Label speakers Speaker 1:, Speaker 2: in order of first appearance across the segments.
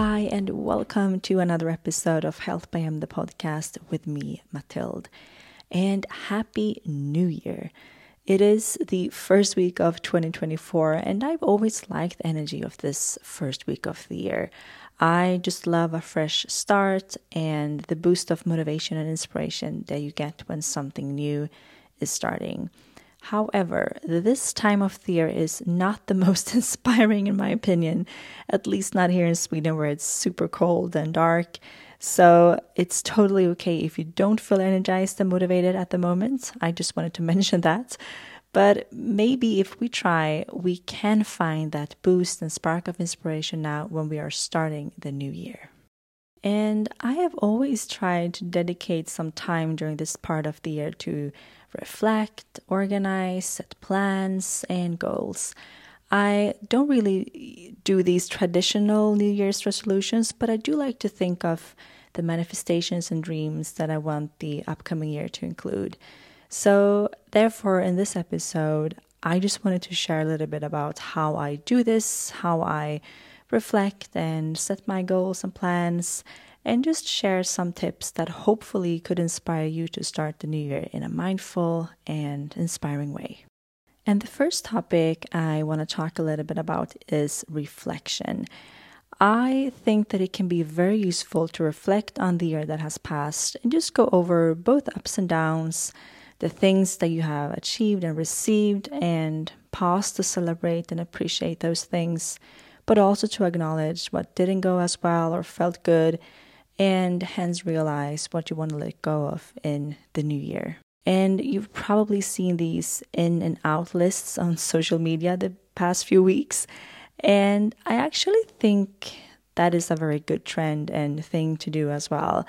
Speaker 1: Hi, and welcome to another episode of Health by M, the podcast with me, Matilde. And Happy New Year! It is the first week of 2024, and I've always liked the energy of this first week of the year. I just love a fresh start and the boost of motivation and inspiration that you get when something new is starting. However, this time of the year is not the most inspiring, in my opinion, at least not here in Sweden where it's super cold and dark. So it's totally okay if you don't feel energized and motivated at the moment. I just wanted to mention that. But maybe if we try, we can find that boost and spark of inspiration now when we are starting the new year. And I have always tried to dedicate some time during this part of the year to reflect, organize, set plans, and goals. I don't really do these traditional New Year's resolutions, but I do like to think of the manifestations and dreams that I want the upcoming year to include. So, therefore, in this episode, I just wanted to share a little bit about how I do this, how I reflect and set my goals and plans, and just share some tips that hopefully could inspire you to start the new year in a mindful and inspiring way. And the first topic I want to talk a little bit about is reflection. I think that it can be very useful to reflect on the year that has passed and just go over both ups and downs, the things that you have achieved and received, and pause to celebrate and appreciate those things, but also to acknowledge what didn't go as well or felt good and hence realize what you want to let go of in the new year. And you've probably seen these in and out lists on social media the past few weeks. And I actually think that is a very good trend and thing to do as well.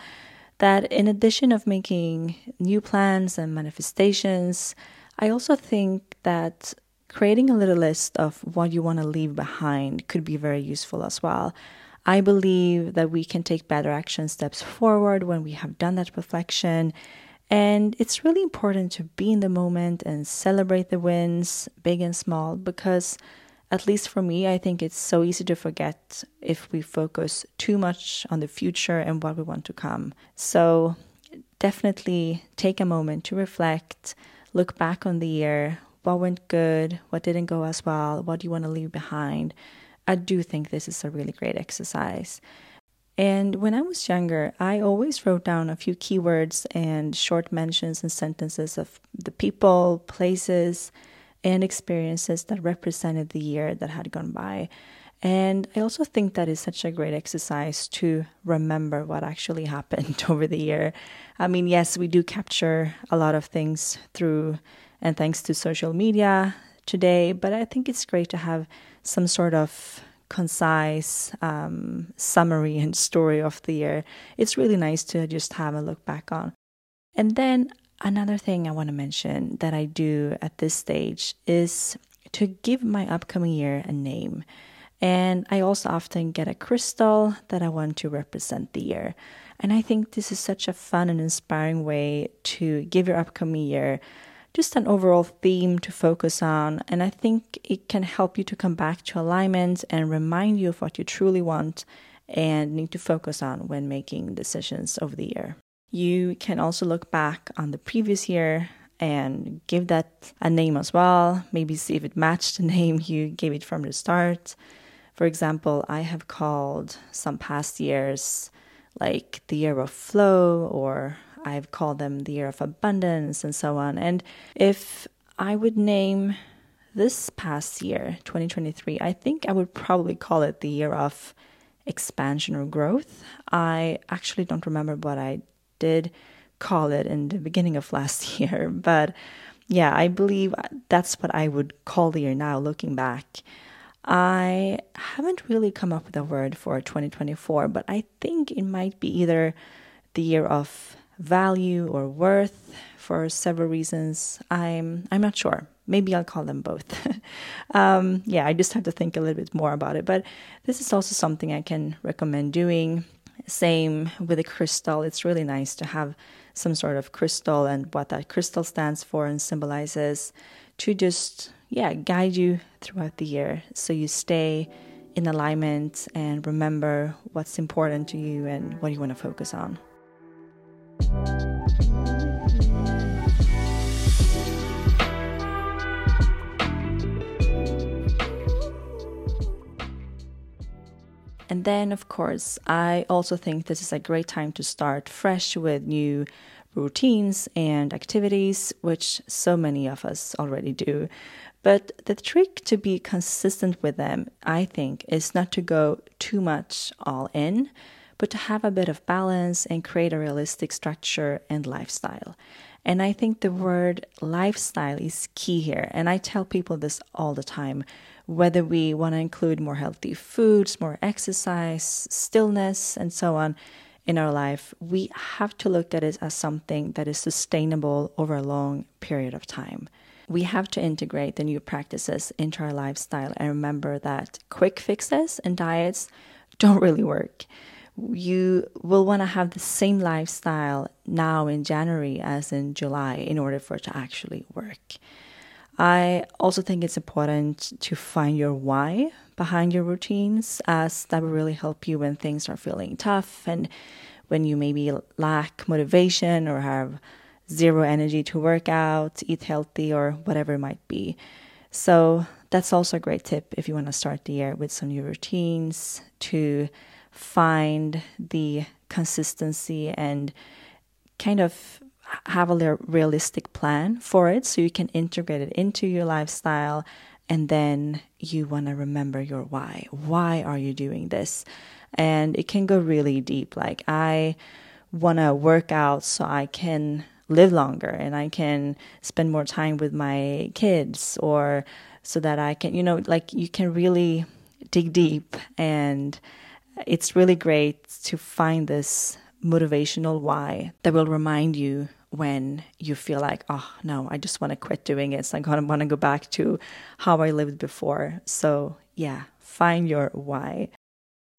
Speaker 1: That in addition of making new plans and manifestations, I also think that creating a little list of what you want to leave behind could be very useful as well. I believe that we can take better action steps forward when we have done that reflection. And it's really important to be in the moment and celebrate the wins, big and small, because at least for me, I think it's so easy to forget if we focus too much on the future and what we want to come. So definitely take a moment to reflect, look back on the year, what went good, what didn't go as well, what do you want to leave behind, I do think this is a really great exercise. And when I was younger, I always wrote down a few keywords and short mentions and sentences of the people, places, and experiences that represented the year that had gone by. And I also think that is such a great exercise to remember what actually happened over the year. I mean, yes, we do capture a lot of things through and thanks to social media today, but I think it's great to have some sort of concise um, summary and story of the year. It's really nice to just have a look back on. And then another thing I want to mention that I do at this stage is to give my upcoming year a name. And I also often get a crystal that I want to represent the year. And I think this is such a fun and inspiring way to give your upcoming year just an overall theme to focus on. And I think it can help you to come back to alignment and remind you of what you truly want and need to focus on when making decisions over the year. You can also look back on the previous year and give that a name as well. Maybe see if it matched the name you gave it from the start. For example, I have called some past years like the year of flow or I've called them the year of abundance and so on. And if I would name this past year, 2023, I think I would probably call it the year of expansion or growth. I actually don't remember what I did call it in the beginning of last year, but yeah, I believe that's what I would call the year now looking back. I haven't really come up with a word for 2024, but I think it might be either the year of value or worth for several reasons. I'm I'm not sure. Maybe I'll call them both. um, yeah, I just have to think a little bit more about it. But this is also something I can recommend doing. Same with a crystal. It's really nice to have some sort of crystal and what that crystal stands for and symbolizes to just yeah guide you throughout the year so you stay in alignment and remember what's important to you and what you want to focus on. And then, of course, I also think this is a great time to start fresh with new routines and activities, which so many of us already do. But the trick to be consistent with them, I think, is not to go too much all in, but to have a bit of balance and create a realistic structure and lifestyle. And I think the word lifestyle is key here. And I tell people this all the time whether we want to include more healthy foods, more exercise, stillness, and so on in our life, we have to look at it as something that is sustainable over a long period of time. We have to integrate the new practices into our lifestyle and remember that quick fixes and diets don't really work. You will want to have the same lifestyle now in January as in July in order for it to actually work. I also think it's important to find your why behind your routines, as that will really help you when things are feeling tough and when you maybe lack motivation or have zero energy to work out, eat healthy, or whatever it might be. So, that's also a great tip if you want to start the year with some new routines to find the consistency and kind of have a realistic plan for it so you can integrate it into your lifestyle and then you want to remember your why. Why are you doing this? And it can go really deep like i want to work out so i can live longer and i can spend more time with my kids or so that i can you know like you can really dig deep and it's really great to find this motivational why that will remind you when you feel like, oh no, I just want to quit doing it. I want to go back to how I lived before. So yeah, find your why.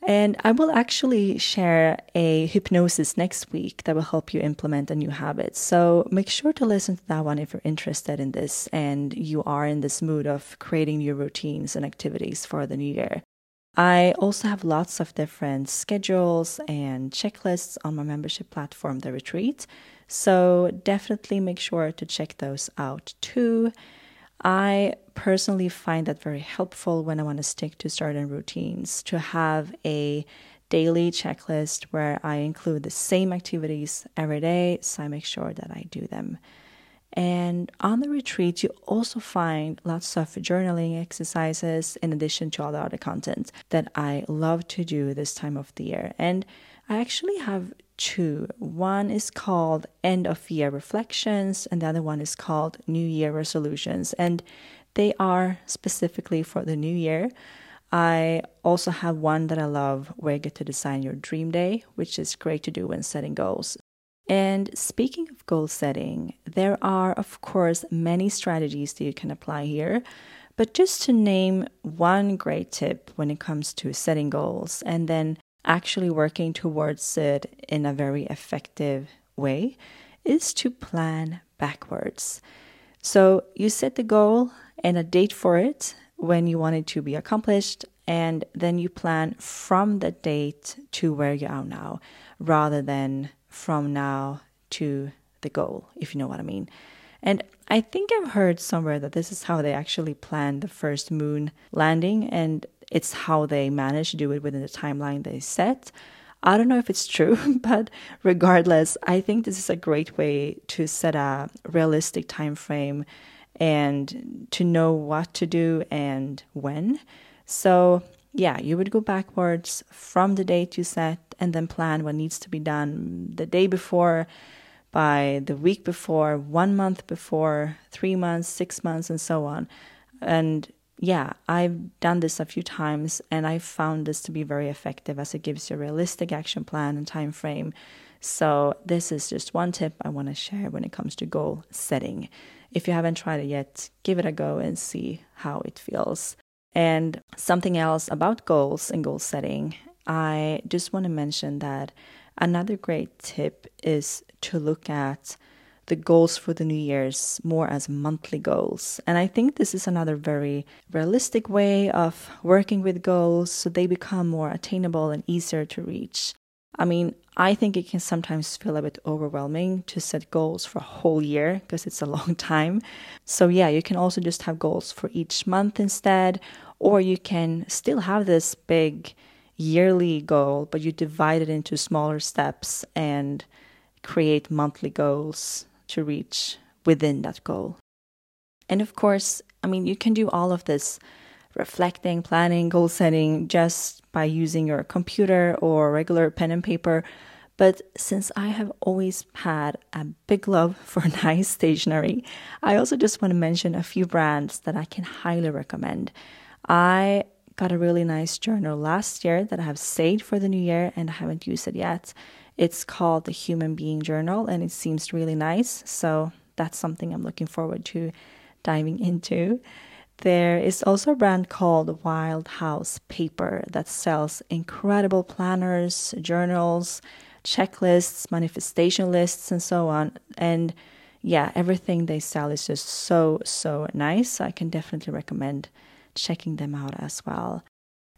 Speaker 1: And I will actually share a hypnosis next week that will help you implement a new habit. So make sure to listen to that one if you're interested in this and you are in this mood of creating new routines and activities for the new year. I also have lots of different schedules and checklists on my membership platform, The Retreat. So definitely make sure to check those out too. I personally find that very helpful when I want to stick to certain routines to have a daily checklist where I include the same activities every day, so I make sure that I do them. And on the retreat, you also find lots of journaling exercises in addition to all the other content that I love to do this time of the year. And I actually have two. One is called End of Year Reflections, and the other one is called New Year Resolutions. And they are specifically for the new year. I also have one that I love where you get to design your dream day, which is great to do when setting goals. And speaking of goal setting, there are, of course, many strategies that you can apply here. But just to name one great tip when it comes to setting goals and then actually working towards it in a very effective way is to plan backwards. So you set the goal and a date for it when you want it to be accomplished, and then you plan from the date to where you are now rather than from now to the goal, if you know what I mean. And I think I've heard somewhere that this is how they actually planned the first moon landing, and it's how they managed to do it within the timeline they set. I don't know if it's true, but regardless, I think this is a great way to set a realistic time frame and to know what to do and when. So, yeah, you would go backwards from the date you set and then plan what needs to be done the day before, by the week before, one month before, three months, six months, and so on. And yeah, I've done this a few times and I found this to be very effective as it gives you a realistic action plan and time frame. So this is just one tip I want to share when it comes to goal setting. If you haven't tried it yet, give it a go and see how it feels. And something else about goals and goal setting, I just want to mention that another great tip is to look at the goals for the New Year's more as monthly goals. And I think this is another very realistic way of working with goals so they become more attainable and easier to reach. I mean, I think it can sometimes feel a bit overwhelming to set goals for a whole year because it's a long time. So, yeah, you can also just have goals for each month instead, or you can still have this big yearly goal, but you divide it into smaller steps and create monthly goals to reach within that goal. And of course, I mean, you can do all of this reflecting, planning, goal setting just by using your computer or regular pen and paper. But since I have always had a big love for nice stationery, I also just want to mention a few brands that I can highly recommend. I got a really nice journal last year that I have saved for the new year and I haven't used it yet. It's called the Human Being Journal and it seems really nice. So that's something I'm looking forward to diving into. There is also a brand called Wild House Paper that sells incredible planners, journals, checklists, manifestation lists, and so on. And yeah, everything they sell is just so, so nice. I can definitely recommend checking them out as well.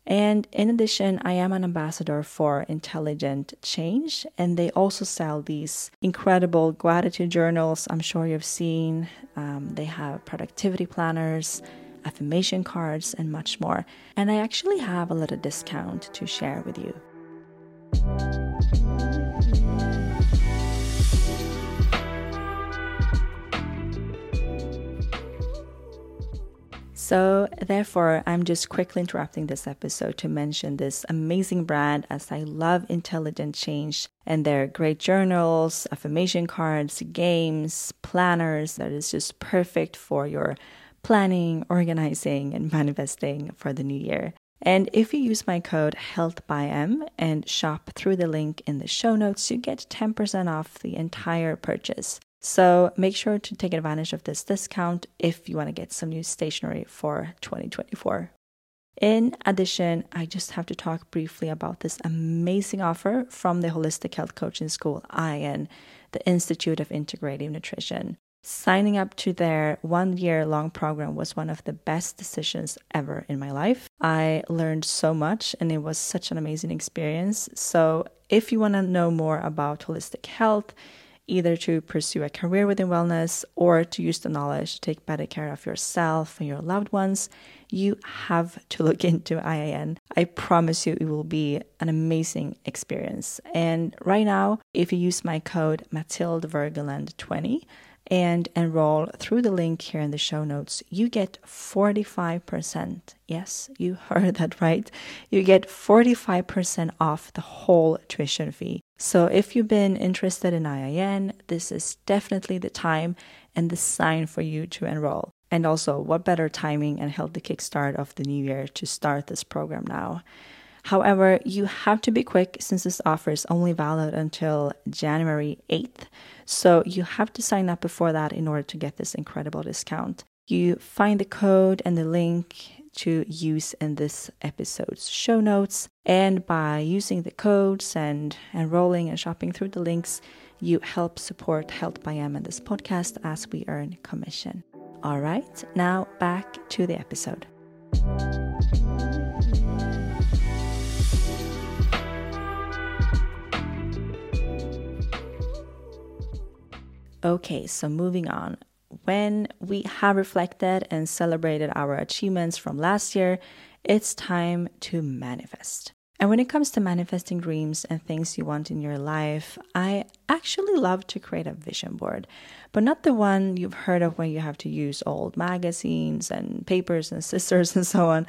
Speaker 1: And in addition, I am an ambassador for Intelligent Change, and they also sell these incredible gratitude journals. I'm sure you've seen. Um, they have productivity planners, affirmation cards, and much more. And I actually have a little discount to share with you. So, therefore, I'm just quickly interrupting this episode to mention this amazing brand as I love Intelligent Change and their great journals, affirmation cards, games, planners that is just perfect for your planning, organizing, and manifesting for the new year. And if you use my code HealthByM and shop through the link in the show notes, you get 10% off the entire purchase. So make sure to take advantage of this discount if you want to get some new stationery for 2024. In addition, I just have to talk briefly about this amazing offer from the Holistic Health Coaching School, IIN, the Institute of Integrative Nutrition. Signing up to their one year long program was one of the best decisions ever in my life. I learned so much and it was such an amazing experience. So, if you want to know more about holistic health, either to pursue a career within wellness or to use the knowledge to take better care of yourself and your loved ones, you have to look into IIN. I promise you, it will be an amazing experience. And right now, if you use my code Matilde Wergeland 20 and enroll through the link here in the show notes, you get 45%. Yes, you heard that right. You get 45% off the whole tuition fee. So if you've been interested in IIN, this is definitely the time and the sign for you to enroll. And also, what better timing and healthy kickstart of the new year to start this program now? However, you have to be quick since this offer is only valid until January 8th. So you have to sign up before that in order to get this incredible discount. You find the code and the link to use in this episode's show notes. And by using the codes and enrolling and shopping through the links, you help support Health by M and this podcast as we earn commission. All right, now back to the episode. Okay, so moving on when we have reflected and celebrated our achievements from last year, it's time to manifest. And when it comes to manifesting dreams and things you want in your life, I actually love to create a vision board, but not the one you've heard of when you have to use old magazines and papers and scissors and so on.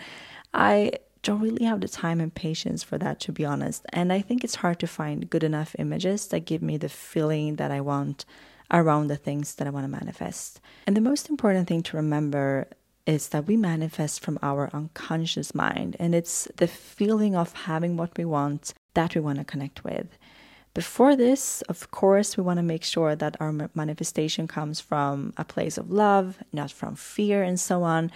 Speaker 1: I don't really have the time and patience for that, to be honest. And I think it's hard to find good enough images that give me the feeling that I want around the things that I want to manifest. And the most important thing to remember is that we manifest from our unconscious mind, and it's the feeling of having what we want that we want to connect with. Before this, of course, we want to make sure that our manifestation comes from a place of love, not from fear, and so on.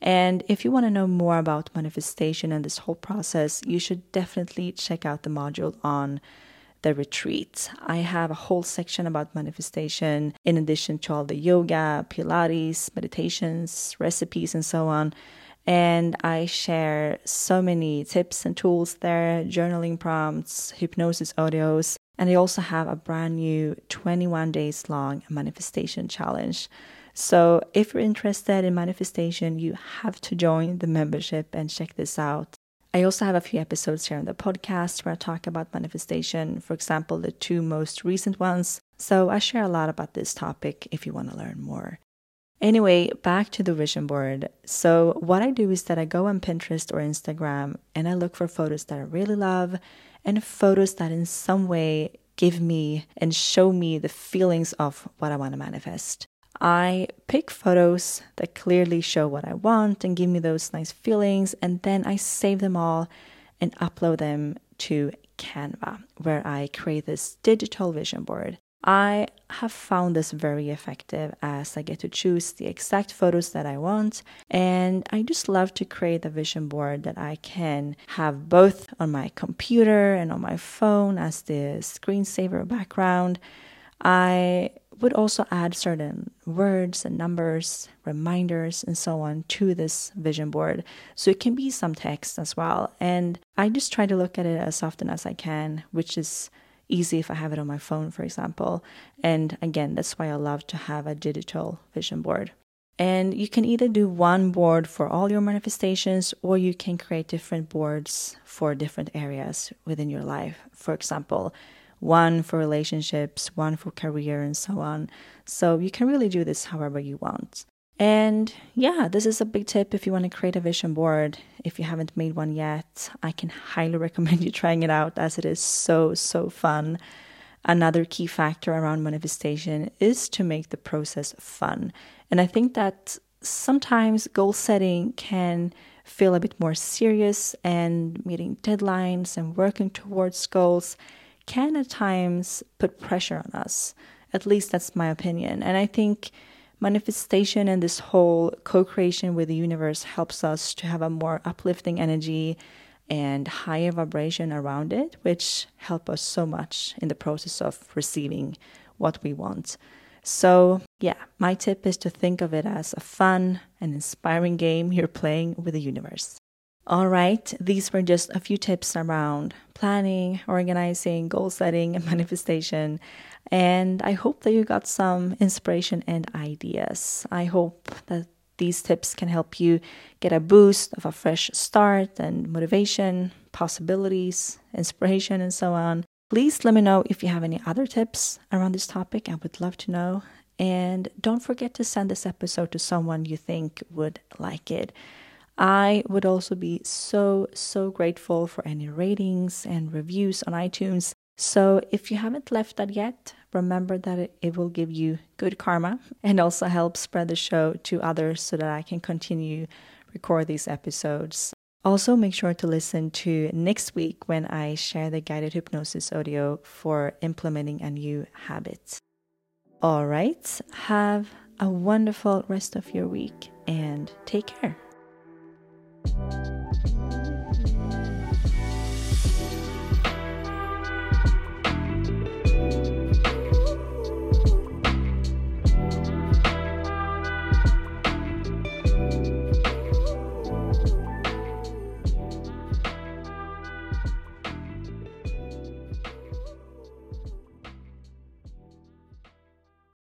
Speaker 1: And if you want to know more about manifestation and this whole process, you should definitely check out the module on the retreat. I have a whole section about manifestation in addition to all the yoga, Pilates, meditations, recipes, and so on. And I share so many tips and tools there, journaling prompts, hypnosis audios, and I also have a brand new 21 days long manifestation challenge. So if you're interested in manifestation, you have to join the membership and check this out. I also have a few episodes here on the podcast where I talk about manifestation, for example, the two most recent ones. So I share a lot about this topic if you want to learn more. Anyway, back to the vision board. So, what I do is that I go on Pinterest or Instagram and I look for photos that I really love and photos that in some way give me and show me the feelings of what I want to manifest. I pick photos that clearly show what I want and give me those nice feelings, and then I save them all and upload them to Canva, where I create this digital vision board. I have found this very effective as I get to choose the exact photos that I want. And I just love to create a vision board that I can have both on my computer and on my phone as the screensaver background. I would also add certain words and numbers, reminders, and so on to this vision board. So it can be some text as well. And I just try to look at it as often as I can, which is easy if I have it on my phone, for example. And again, that's why I love to have a digital vision board. And you can either do one board for all your manifestations, or you can create different boards for different areas within your life. For example, one for relationships, one for career, and so on. So you can really do this however you want. And yeah, this is a big tip if you want to create a vision board. If you haven't made one yet, I can highly recommend you trying it out as it is so, so fun. Another key factor around manifestation is to make the process fun. And I think that sometimes goal setting can feel a bit more serious, and meeting deadlines and working towards goals can at times put pressure on us. At least that's my opinion. And I think manifestation and this whole co creation with the universe helps us to have a more uplifting energy and higher vibration around it, which help us so much in the process of receiving what we want. So, yeah, my tip is to think of it as a fun and inspiring game you're playing with the universe. All right, these were just a few tips around planning, organizing, goal setting, and manifestation. And I hope that you got some inspiration and ideas. I hope that these tips can help you get a boost of a fresh start and motivation, possibilities, inspiration, and so on. Please let me know if you have any other tips around this topic. I would love to know. And don't forget to send this episode to someone you think would like it. I would also be so, so grateful for any ratings and reviews on iTunes. So if you haven't left that yet, remember that it, will give you good karma and also help spread the show to others so that I can continue record these episodes. Also, make sure to listen to next week when I share the guided hypnosis audio for implementing a new habit. All right, have a wonderful rest of your week and take care. Música